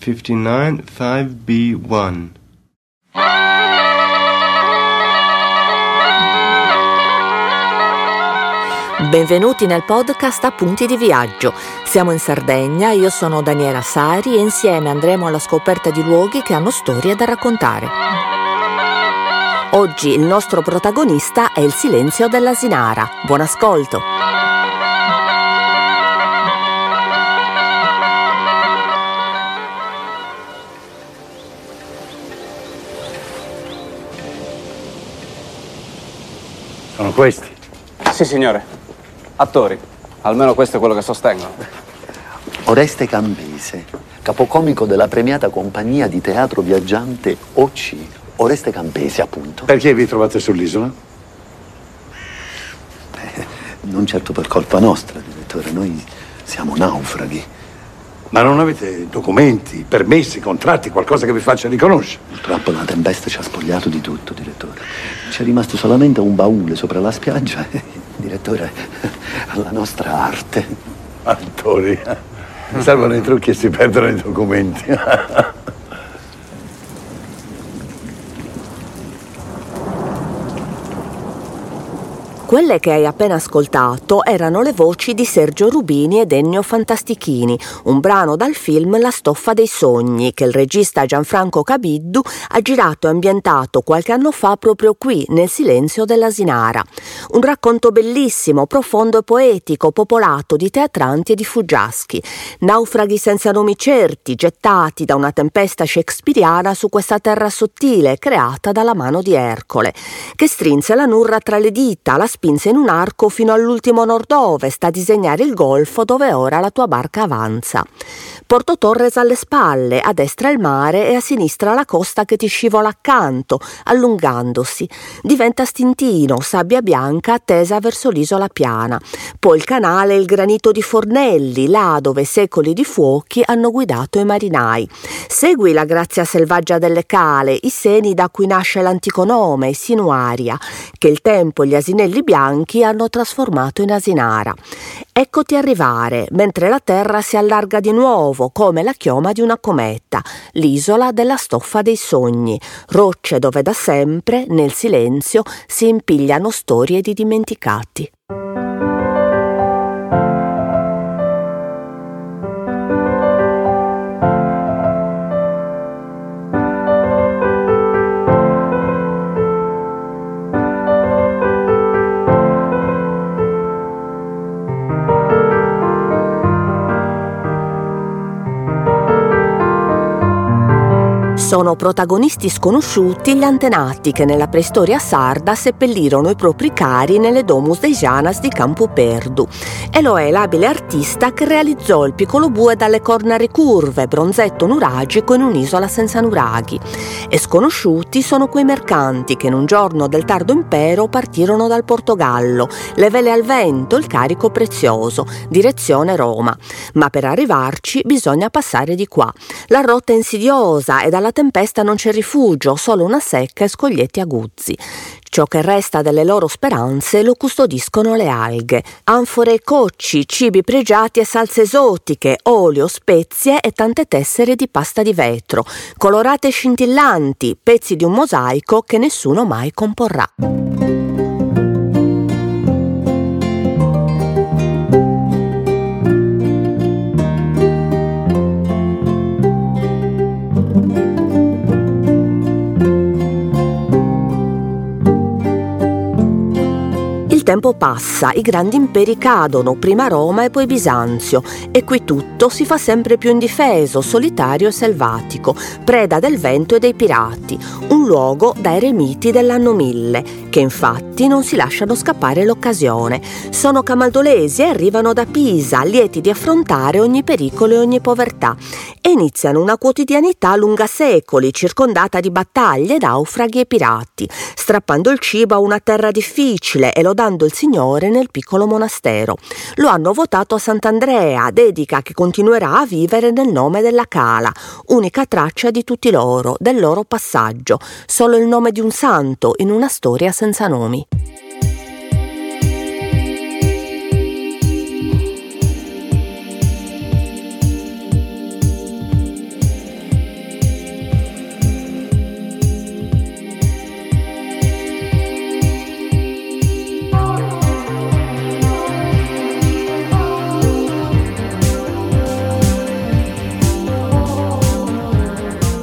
59 5B1. Benvenuti nel podcast Appunti di viaggio. Siamo in Sardegna, io sono Daniela Sari e insieme andremo alla scoperta di luoghi che hanno storie da raccontare. Oggi il nostro protagonista è il silenzio dell'Asinara. Buon ascolto! Questi. Sì, signore. Attori. Almeno questo è quello che sostengono. Oreste Campese, capocomico della premiata compagnia di teatro viaggiante OC. Oreste Campese, appunto. Perché vi trovate sull'isola? Non certo per colpa nostra, direttore, noi siamo naufraghi. Ma non avete documenti, permessi, contratti, qualcosa che vi faccia riconoscere? Purtroppo la tempesta ci ha spogliato di tutto, direttore. C'è rimasto solamente un baule sopra la spiaggia direttore, alla nostra arte. Attori. Salvano i trucchi e si perdono i documenti. Quelle che hai appena ascoltato erano le voci di Sergio Rubini ed Ennio Fantastichini, un brano dal film La stoffa dei sogni che il regista Gianfranco Cabiddu ha girato e ambientato qualche anno fa proprio qui, nel silenzio dell'Asinara. Un racconto bellissimo, profondo e poetico, popolato di teatranti e di fuggiaschi, naufraghi senza nomi certi, gettati da una tempesta shakespeariana su questa terra sottile creata dalla mano di Ercole, che strinse la nurra tra le dita, la spinse in un arco fino all'ultimo nord-ovest a disegnare il golfo dove ora la tua barca avanza. Porto Torres alle spalle, a destra il mare e a sinistra la costa che ti scivola accanto, allungandosi. Diventa stintino, sabbia bianca attesa verso l'isola piana. Poi il canale e il granito di Fornelli, là dove secoli di fuochi hanno guidato i marinai. Segui la grazia selvaggia delle cale, i seni da cui nasce l'antico nome, Sinuaria, che il tempo gli asinelli bianchi hanno trasformato in asinara. Eccoti arrivare, mentre la terra si allarga di nuovo come la chioma di una cometa, l'isola della stoffa dei sogni, rocce dove da sempre, nel silenzio, si impigliano storie di dimenticati. Sono protagonisti sconosciuti gli antenati che nella preistoria sarda seppellirono i propri cari nelle domus dei Janas di Campo Perdu. E lo è l'abile artista che realizzò il piccolo bue dalle corna ricurve, bronzetto nuragico in un'isola senza nuraghi. E sconosciuti sono quei mercanti che in un giorno del tardo impero partirono dal Portogallo, le vele al vento, il carico prezioso, direzione Roma. Ma per arrivarci bisogna passare di qua. La rotta è insidiosa e dalla tempesta non c'è rifugio, solo una secca e scoglietti aguzzi. Ciò che resta delle loro speranze lo custodiscono le alghe, anfore e cocci, cibi pregiati e salse esotiche, olio, spezie e tante tessere di pasta di vetro, colorate e scintillanti, pezzi di un mosaico che nessuno mai comporrà. Il tempo passa, i grandi imperi cadono, prima Roma e poi Bisanzio, e qui tutto si fa sempre più indifeso, solitario e selvatico, preda del vento e dei pirati, un luogo da eremiti dell'anno mille, che infatti non si lasciano scappare l'occasione. Sono camaldolesi e arrivano da Pisa, lieti di affrontare ogni pericolo e ogni povertà, e iniziano una quotidianità lunga secoli, circondata di battaglie, naufraghi e pirati, strappando il cibo a una terra difficile e lodando il Signore nel piccolo monastero. Lo hanno votato a Sant'Andrea, dedica che continuerà a vivere nel nome della Cala, unica traccia di tutti loro, del loro passaggio, solo il nome di un santo in una storia senza nomi.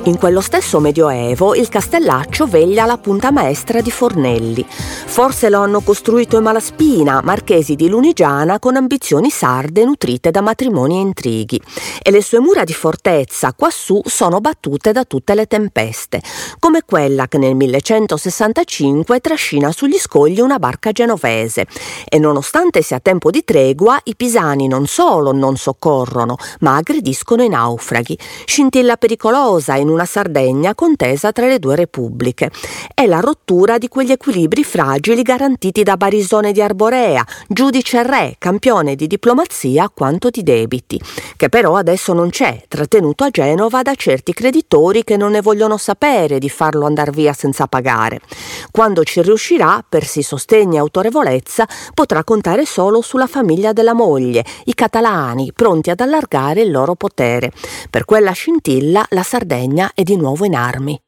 In quello stesso Medioevo il castellaccio veglia la punta maestra di Fornelli. Forse lo hanno costruito i Malaspina, marchesi di Lunigiana con ambizioni sarde nutrite da matrimoni e intrighi. E le sue mura di fortezza quassù sono battute da tutte le tempeste, come quella che nel 1165 trascina sugli scogli una barca genovese. E nonostante sia tempo di tregua, i pisani non solo non soccorrono, ma aggrediscono i naufraghi. Scintilla pericolosa in una Sardegna contesa tra le due repubbliche. È la rottura di quegli equilibri fragili garantiti da Barisone di Arborea, giudice re, campione di diplomazia quanto di debiti, che però adesso non c'è, trattenuto a Genova da certi creditori che non ne vogliono sapere di farlo andare via senza pagare. Quando ci riuscirà, per si sostegno e autorevolezza, potrà contare solo sulla famiglia della moglie, i catalani, pronti ad allargare il loro potere. Per quella scintilla la Sardegna è di nuovo in armi.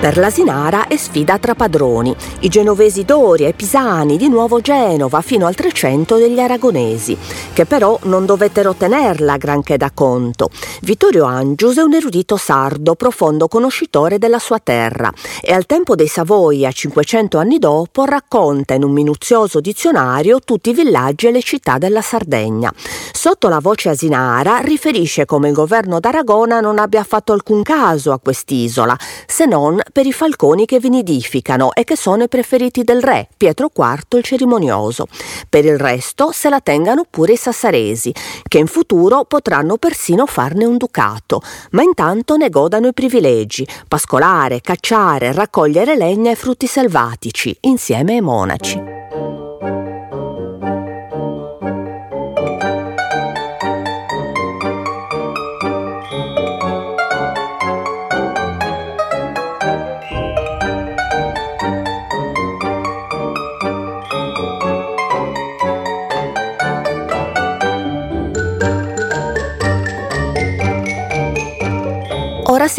Per l'Asinara è sfida tra padroni, i genovesi Doria e Pisani, di nuovo Genova, fino al 300 degli aragonesi, che però non dovettero tenerla granché da conto. Vittorio Angius è un erudito sardo, profondo conoscitore della sua terra, e al tempo dei Savoia, 500 anni dopo, racconta in un minuzioso dizionario tutti i villaggi e le città della Sardegna. Sotto la voce Asinara riferisce come il governo d'Aragona non abbia fatto alcun caso a quest'isola, se non per i falconi che vi nidificano e che sono i preferiti del re, Pietro IV il cerimonioso. Per il resto se la tengano pure i sassaresi, che in futuro potranno persino farne un ducato, ma intanto ne godano i privilegi, pascolare, cacciare, raccogliere legna e frutti selvatici, insieme ai monaci.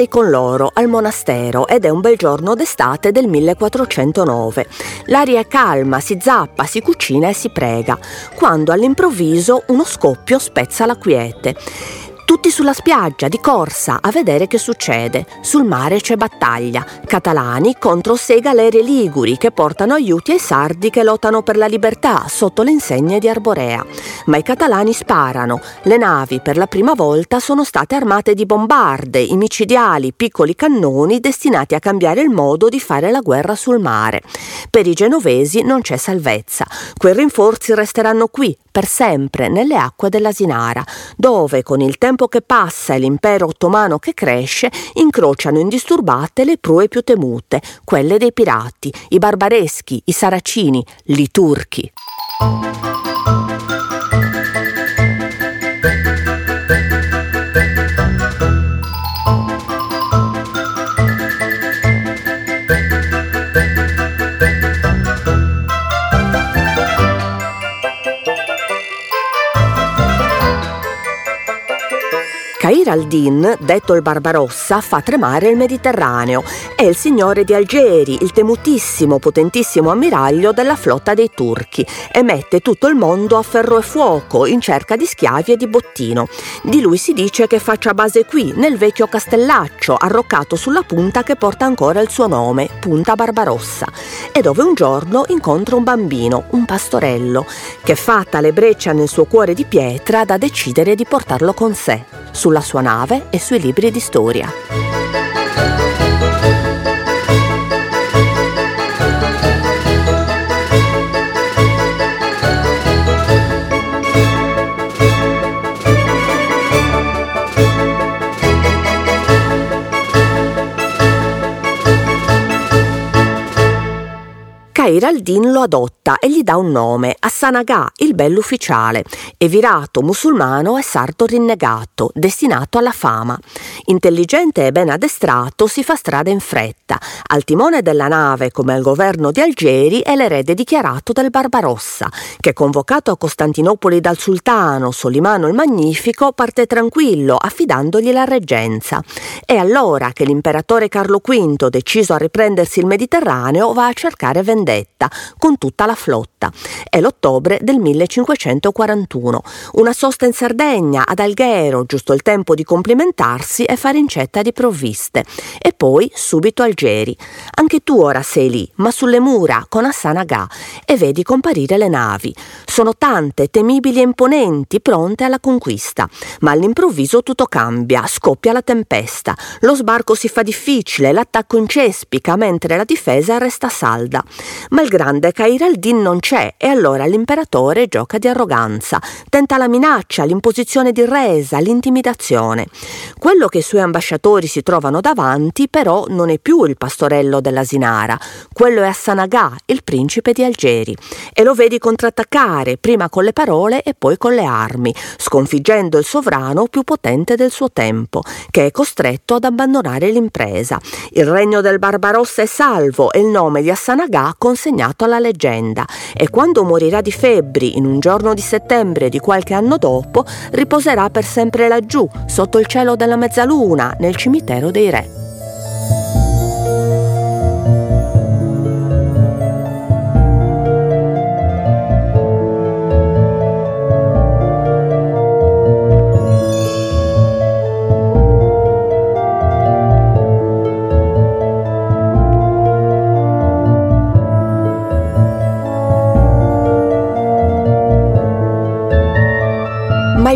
Sei con loro al monastero ed è un bel giorno d'estate del 1409. L'aria è calma, si zappa, si cucina e si prega, quando all'improvviso uno scoppio spezza la quiete. Tutti sulla spiaggia, di corsa, a vedere che succede. Sul mare c'è battaglia. Catalani contro sei galere liguri che portano aiuti ai sardi che lottano per la libertà sotto le insegne di Arborea. Ma i catalani sparano. Le navi per la prima volta sono state armate di bombarde, i micidiali, piccoli cannoni destinati a cambiare il modo di fare la guerra sul mare. Per i genovesi non c'è salvezza. Quei rinforzi resteranno qui, per sempre, nelle acque dell'Asinara, dove con il tempo tempo che passa e l'impero ottomano che cresce, incrociano indisturbate le prue più temute, quelle dei pirati, i barbareschi, i saracini, i turchi. Cair al-Din, detto il Barbarossa, fa tremare il Mediterraneo. È il signore di Algeri, il temutissimo, potentissimo ammiraglio della flotta dei turchi e mette tutto il mondo a ferro e fuoco in cerca di schiavi e di bottino. Di lui si dice che faccia base qui, nel vecchio castellaccio, arroccato sulla punta che porta ancora il suo nome, Punta Barbarossa, e dove un giorno incontra un bambino, un pastorello, che fatta le breccia nel suo cuore di pietra da decidere di portarlo con sé sulla sua nave e sui libri di storia. Cairaldin lo adotta e gli dà un nome, Assanagà, il bell'ufficiale, evirato musulmano e sarto rinnegato, destinato alla fama. Intelligente e ben addestrato, si fa strada in fretta. Al timone della nave, come al governo di Algeri, è l'erede dichiarato del Barbarossa, che convocato a Costantinopoli dal sultano Solimano il Magnifico, parte tranquillo, affidandogli la reggenza. È allora che l'imperatore Carlo V, deciso a riprendersi il Mediterraneo, va a cercare vendetta vendetta con tutta la flotta. È l'ottobre del 1541. Una sosta in Sardegna, ad Alghero, giusto il tempo di complimentarsi e fare incetta di provviste. E poi subito Algeri. Anche tu ora sei lì, ma sulle mura, con Hassan Agha, e vedi comparire le navi. Sono tante, temibili e imponenti, pronte alla conquista. Ma all'improvviso tutto cambia, scoppia la tempesta. Lo sbarco si fa difficile, l'attacco incespica, mentre la difesa resta salda. Ma il grande Cair non c'è e allora l'imperatore gioca di arroganza, tenta la minaccia, l'imposizione di resa, l'intimidazione. Quello che i suoi ambasciatori si trovano davanti però non è più il pastorello della Sinara, quello è Hassan Agha, il principe di Algeri, e lo vedi contrattaccare prima con le parole e poi con le armi, sconfiggendo il sovrano più potente del suo tempo, che è costretto ad abbandonare l'impresa. Il regno del Barbarossa è salvo e il nome di Hassan Agha consegnato alla leggenda e quando morirà di febbri in un giorno di settembre di qualche anno dopo, riposerà per sempre laggiù, sotto il cielo della mezzaluna, nel cimitero dei re.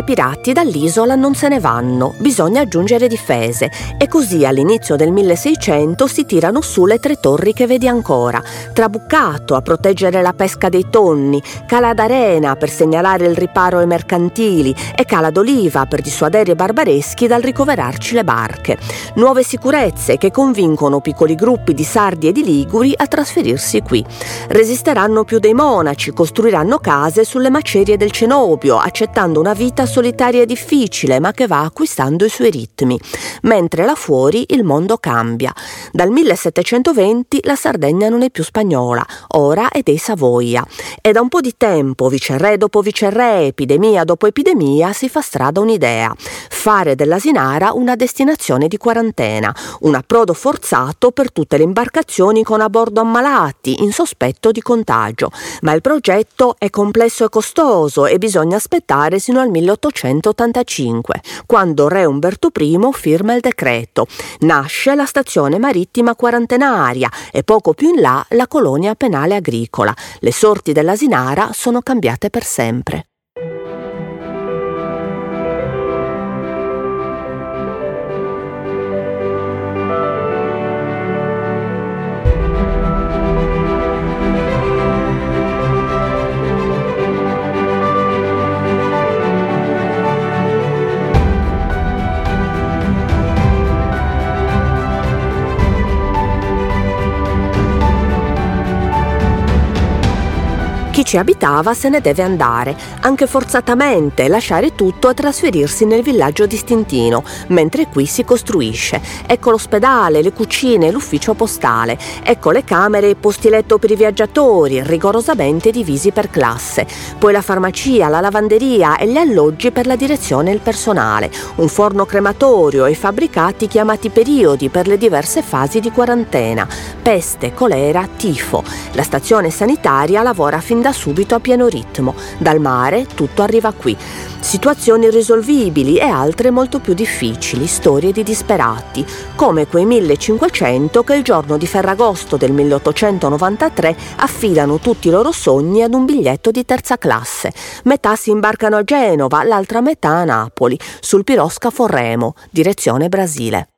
Pirati dall'isola non se ne vanno, bisogna aggiungere difese e così all'inizio del 1600 si tirano su le tre torri che vedi ancora, Trabuccato a proteggere la pesca dei tonni, Cala d'Arena per segnalare il riparo ai mercantili e Cala d'Oliva per dissuadere i barbareschi dal ricoverarci le barche. Nuove sicurezze che convincono piccoli gruppi di sardi e di liguri a trasferirsi qui. Resisteranno più dei monaci, costruiranno case sulle macerie del cenobio, accettando una vita solitaria e difficile, ma che va acquistando i suoi ritmi. Mentre là fuori il mondo cambia. Dal 1720 la Sardegna non è più spagnola, ora è dei Savoia. E da un po' di tempo, viceré dopo viceré, epidemia dopo epidemia, si fa strada un'idea. Fare dell'Asinara una destinazione di quarantena, un approdo forzato per tutte le imbarcazioni con a bordo ammalati, in sospetto di contagio. Ma il progetto è complesso e costoso e bisogna aspettare sino al 1885, quando re Umberto I firma il decreto. Nasce la stazione marittima quarantenaria e poco più in là la colonia penale agricola. Le sorti dell'Asinara sono cambiate per sempre. Ci abitava se ne deve andare, anche forzatamente, lasciare tutto e trasferirsi nel villaggio di Stintino, mentre qui si costruisce. Ecco l'ospedale, le cucine, l'ufficio postale, ecco le camere e i posti letto per i viaggiatori, rigorosamente divisi per classe, poi la farmacia, la lavanderia e gli alloggi per la direzione e il personale, un forno crematorio e fabbricati chiamati periodi per le diverse fasi di quarantena, peste, colera, tifo. La stazione sanitaria lavora fin da subito a pieno ritmo. Dal mare tutto arriva qui. Situazioni irrisolvibili e altre molto più difficili, storie di disperati, come quei 1500 che il giorno di Ferragosto del 1893 affidano tutti i loro sogni ad un biglietto di terza classe. Metà si imbarcano a Genova, l'altra metà a Napoli, sul piroscafo Remo, direzione Brasile.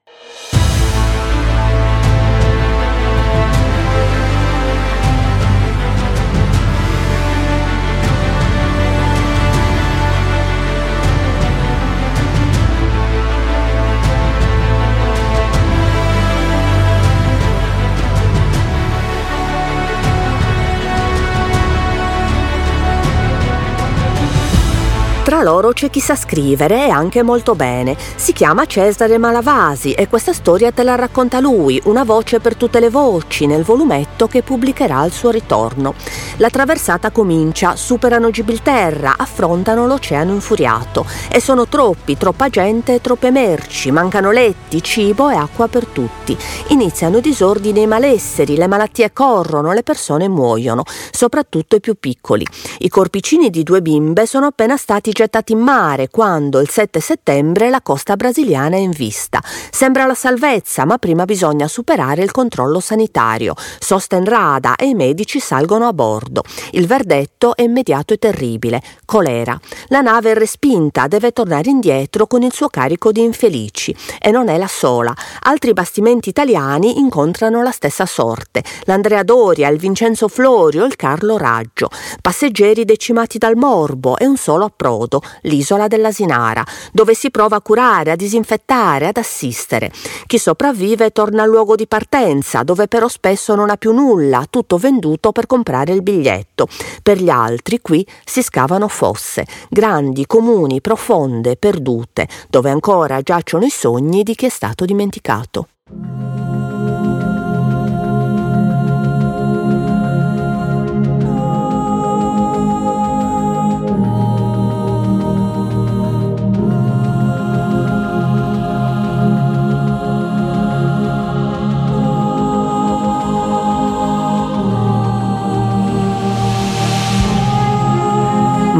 Tra loro c'è chi sa scrivere e anche molto bene. Si chiama Cesare Malavasi e questa storia te la racconta lui, una voce per tutte le voci, nel volumetto che pubblicherà al suo ritorno. La traversata comincia, superano Gibilterra, affrontano l'oceano infuriato e sono troppi, troppa gente e troppe merci, mancano letti, cibo e acqua per tutti. Iniziano i disordini e i malesseri, le malattie corrono, le persone muoiono, soprattutto i più piccoli. I corpicini di due bimbe sono appena stati gettati in mare quando il 7 settembre la costa brasiliana è in vista. Sembra la salvezza, ma prima bisogna superare il controllo sanitario. Sosten rada e i medici salgono a bordo. Il verdetto è immediato e terribile. Colera. La nave è respinta, deve tornare indietro con il suo carico di infelici. E non è la sola. Altri bastimenti italiani incontrano la stessa sorte. L'Andrea Doria, il Vincenzo Florio, il Carlo Raggio. Passeggeri decimati dal morbo e un solo approdo modo l'isola dell'Asinara, dove si prova a curare, a disinfettare, ad assistere. Chi sopravvive torna al luogo di partenza, dove però spesso non ha più nulla, tutto venduto per comprare il biglietto. Per gli altri qui si scavano fosse, grandi, comuni, profonde, perdute, dove ancora giacciono i sogni di chi è stato dimenticato.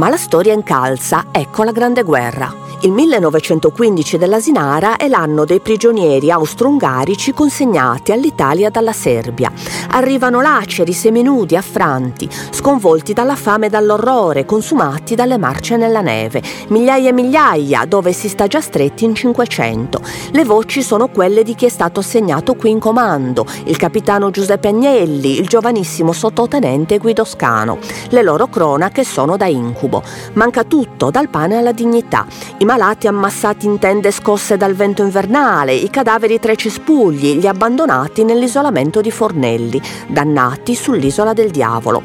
La storia incalza, ecco la Grande Guerra. Il 1915 dell'Asinara è l'anno dei prigionieri austro-ungarici consegnati all'Italia dalla Serbia. Arrivano laceri, seminudi, affranti, sconvolti dalla fame e dall'orrore, consumati dalle marce nella neve. Migliaia e migliaia, dove si sta già stretti in 500. Le voci sono quelle di chi è stato assegnato qui in comando, il capitano Giuseppe Agnelli, il giovanissimo sottotenente Guido Scano. Le loro cronache sono da incubo. Manca tutto, dal pane alla dignità. I malati ammassati in tende scosse dal vento invernale, i cadaveri tra i cespugli, gli abbandonati nell'isolamento di Fornelli, dannati sull'isola del diavolo.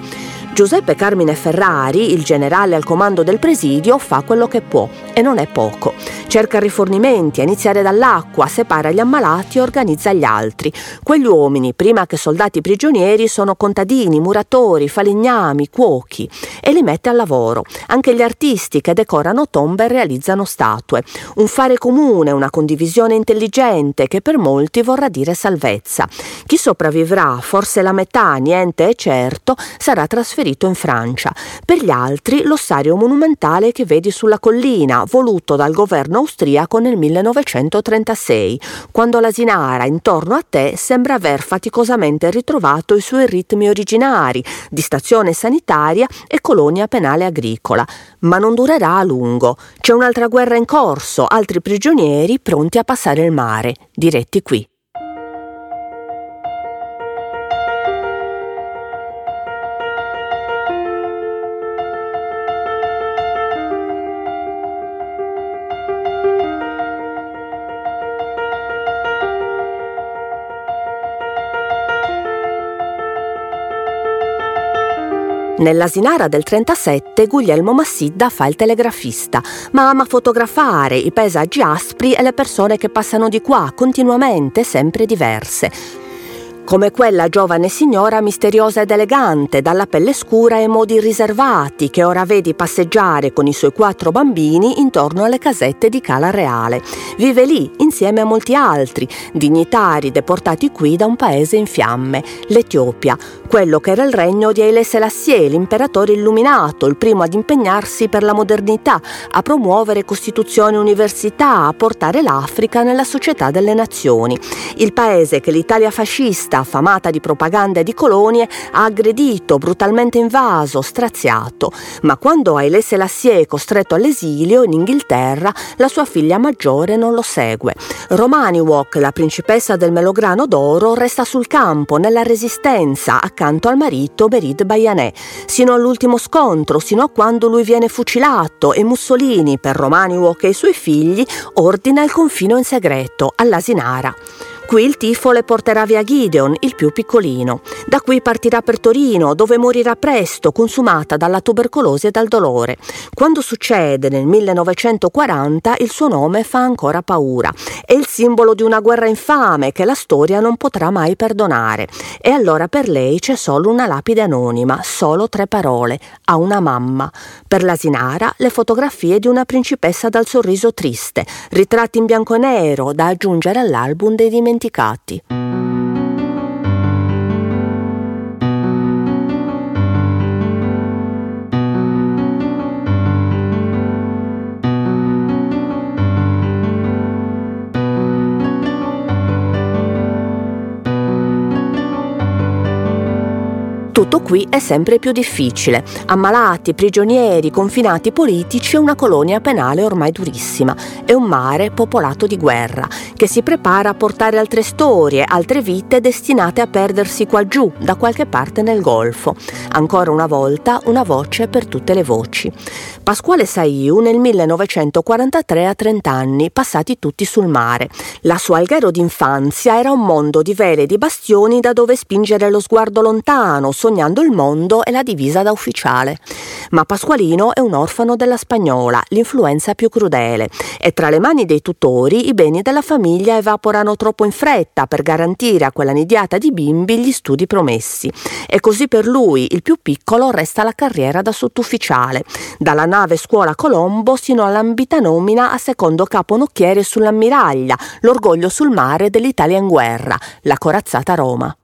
Giuseppe Carmine Ferrari, il generale al comando del presidio, fa quello che può e non è poco. Cerca rifornimenti, a iniziare dall'acqua, separa gli ammalati e organizza gli altri. Quegli uomini, prima che soldati prigionieri, sono contadini, muratori, falegnami, cuochi e li mette al lavoro. Anche gli artisti che decorano tombe e realizzano statue. Un fare comune, una condivisione intelligente che per molti vorrà dire salvezza. Chi sopravvivrà, forse la metà, niente è certo, sarà trasferito in Francia. Per gli altri l'ossario monumentale che vedi sulla collina, voluto dal governo austriaco nel 1936, quando l'Asinara intorno a te sembra aver faticosamente ritrovato i suoi ritmi originari di stazione sanitaria e colonia penale agricola. Ma non durerà a lungo. C'è un'altra guerra in corso, altri prigionieri pronti a passare il mare, diretti qui. Nell'asinara del 37 Guglielmo Massidda fa il telegrafista, ma ama fotografare i paesaggi aspri e le persone che passano di qua, continuamente, sempre diverse come quella giovane signora misteriosa ed elegante, dalla pelle scura e modi riservati, che ora vedi passeggiare con i suoi quattro bambini intorno alle casette di Cala Reale. Vive lì insieme a molti altri, dignitari deportati qui da un paese in fiamme, l'Etiopia, quello che era il regno di Haile Selassie, l'imperatore illuminato, il primo ad impegnarsi per la modernità, a promuovere costituzioni e università, a portare l'Africa nella società delle nazioni. Il paese che l'Italia fascista rivista affamata di propaganda e di colonie, ha aggredito, brutalmente invaso, straziato. Ma quando Haile Selassie è costretto all'esilio in Inghilterra, la sua figlia maggiore non lo segue. Romaniwok, la principessa del Melograno d'Oro, resta sul campo, nella resistenza, accanto al marito Berid Bayanè, sino all'ultimo scontro, sino a quando lui viene fucilato e Mussolini, per Romaniwok e i suoi figli, ordina il confino in segreto all'Asinara. Qui il tifo le porterà via Gideon, il più piccolino. Da qui partirà per Torino, dove morirà presto, consumata dalla tubercolosi e dal dolore. Quando succede nel 1940, il suo nome fa ancora paura. Il simbolo di una guerra infame che la storia non potrà mai perdonare. E allora per lei c'è solo una lapide anonima, solo tre parole, a una mamma. Per la Sinara le fotografie di una principessa dal sorriso triste, ritratti in bianco e nero da aggiungere all'album dei dimenticati. Tutto qui è sempre più difficile. Ammalati, prigionieri, confinati politici e una colonia penale ormai durissima. E un mare popolato di guerra, che si prepara a portare altre storie, altre vite destinate a perdersi qua giù, da qualche parte nel Golfo. Ancora una volta una voce per tutte le voci. Pasquale Saiu nel 1943 ha 30 anni, passati tutti sul mare. La sua alghero d'infanzia era un mondo di vele e di bastioni da dove spingere lo sguardo lontano, sognando il mondo e la divisa da ufficiale. Ma Pasqualino è un orfano della spagnola, l'influenza più crudele, e tra le mani dei tutori i beni della famiglia evaporano troppo in fretta per garantire a quella nidiata di bimbi gli studi promessi. E così per lui, il più piccolo, resta la carriera da sottufficiale, dalla nave scuola Colombo sino all'ambita nomina a secondo capo nocchiere sull'ammiraglia, l'orgoglio sul mare dell'Italia in guerra, la corazzata Roma.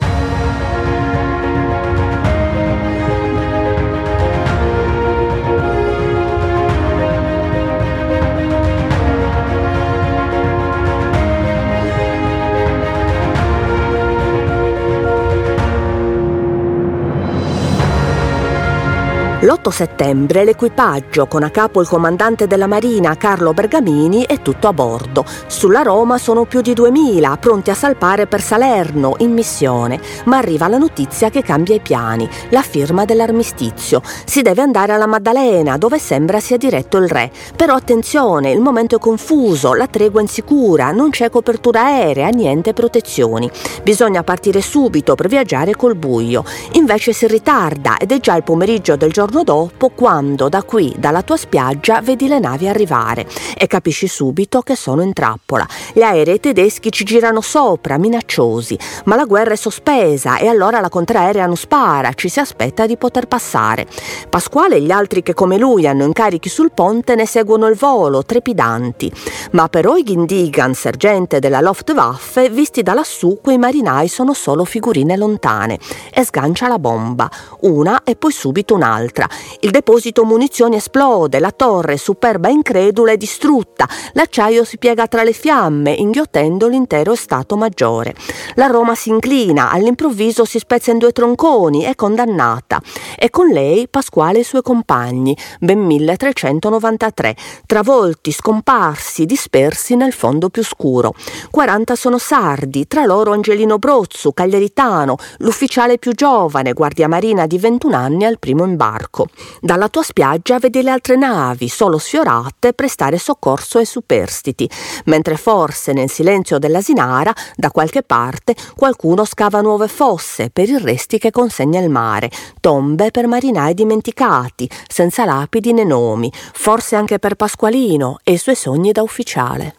L'8 settembre l'equipaggio, con a capo il comandante della Marina Carlo Bergamini, è tutto a bordo. Sulla Roma sono più di 2000, pronti a salpare per Salerno, in missione. Ma arriva la notizia che cambia i piani, la firma dell'armistizio. Si deve andare alla Maddalena, dove sembra sia diretto il re. Però attenzione, il momento è confuso, la tregua è insicura, non c'è copertura aerea, niente protezioni. Bisogna partire subito per viaggiare col buio. Invece si ritarda ed è già il pomeriggio del giorno giorno dopo quando da qui, dalla tua spiaggia, vedi le navi arrivare e capisci subito che sono in trappola. Gli aerei tedeschi ci girano sopra, minacciosi, ma la guerra è sospesa e allora la contraerea non spara, ci si aspetta di poter passare. Pasquale e gli altri che come lui hanno incarichi sul ponte ne seguono il volo, trepidanti. Ma per Eugen Digan, sergente della Luftwaffe, visti da lassù quei marinai sono solo figurine lontane e sgancia la bomba, una e poi subito un'altra destra. Il deposito munizioni esplode, la torre, superba e incredula, è distrutta. L'acciaio si piega tra le fiamme, inghiottendo l'intero Stato Maggiore. La Roma si inclina, all'improvviso si spezza in due tronconi, è condannata. E con lei Pasquale e i suoi compagni, ben 1393, travolti, scomparsi, dispersi nel fondo più scuro. 40 sono sardi, tra loro Angelino Brozzu, cagliaritano, l'ufficiale più giovane, guardia marina di 21 anni al primo imbarco barco. Dalla tua spiaggia vedi le altre navi, solo sfiorate, prestare soccorso ai superstiti, mentre forse nel silenzio dell'asinara, da qualche parte, qualcuno scava nuove fosse per i resti che consegna il mare, tombe per marinai dimenticati, senza lapidi né nomi, forse anche per Pasqualino e i suoi sogni da ufficiale.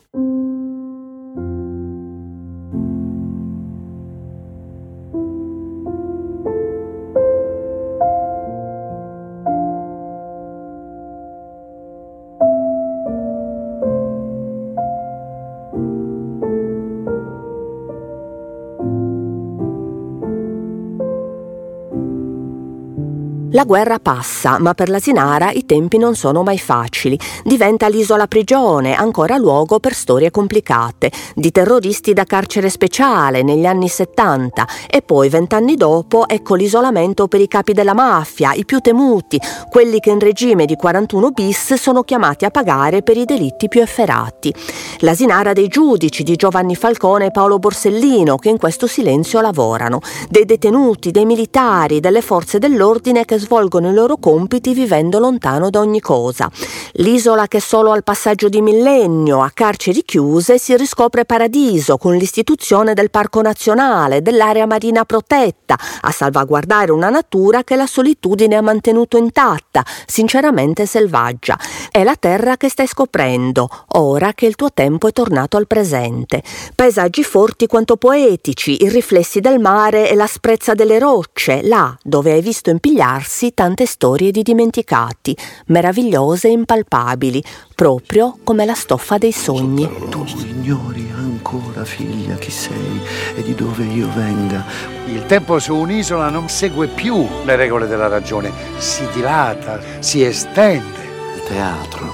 La guerra passa, ma per la Sinara i tempi non sono mai facili. Diventa l'isola prigione, ancora luogo per storie complicate, di terroristi da carcere speciale negli anni 70 e poi vent'anni dopo ecco l'isolamento per i capi della mafia, i più temuti, quelli che in regime di 41 bis sono chiamati a pagare per i delitti più efferati. La Sinara dei giudici di Giovanni Falcone e Paolo Borsellino che in questo silenzio lavorano, dei detenuti, dei militari, delle forze dell'ordine che svolgono i loro compiti vivendo lontano da ogni cosa. L'isola che solo al passaggio di millennio a carceri chiuse si riscopre paradiso con l'istituzione del parco nazionale, dell'area marina protetta, a salvaguardare una natura che la solitudine ha mantenuto intatta, sinceramente selvaggia. È la terra che stai scoprendo, ora che il tuo tempo è tornato al presente. Paesaggi forti quanto poetici, i riflessi del mare e l'asprezza delle rocce, là dove hai visto impigliarsi tante storie di dimenticati, meravigliose e impalpabili, proprio come la stoffa dei sogni. Tu ignori ancora, figlia, chi sei e di dove io venga. Il tempo su un'isola non segue più le regole della ragione, si dilata, si estende. Il teatro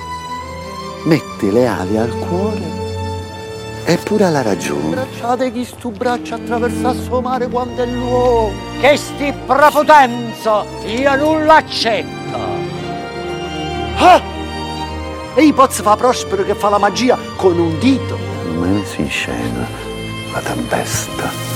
mette le ali al cuore e pure alla ragione. Bracciate chi stu braccia attraversa sto mare quando è l'uomo. Che sti prepotenza io non l'accetto. Ah! E i pozzi fa Prospero che fa la magia con un dito. Messa in scena la tempesta.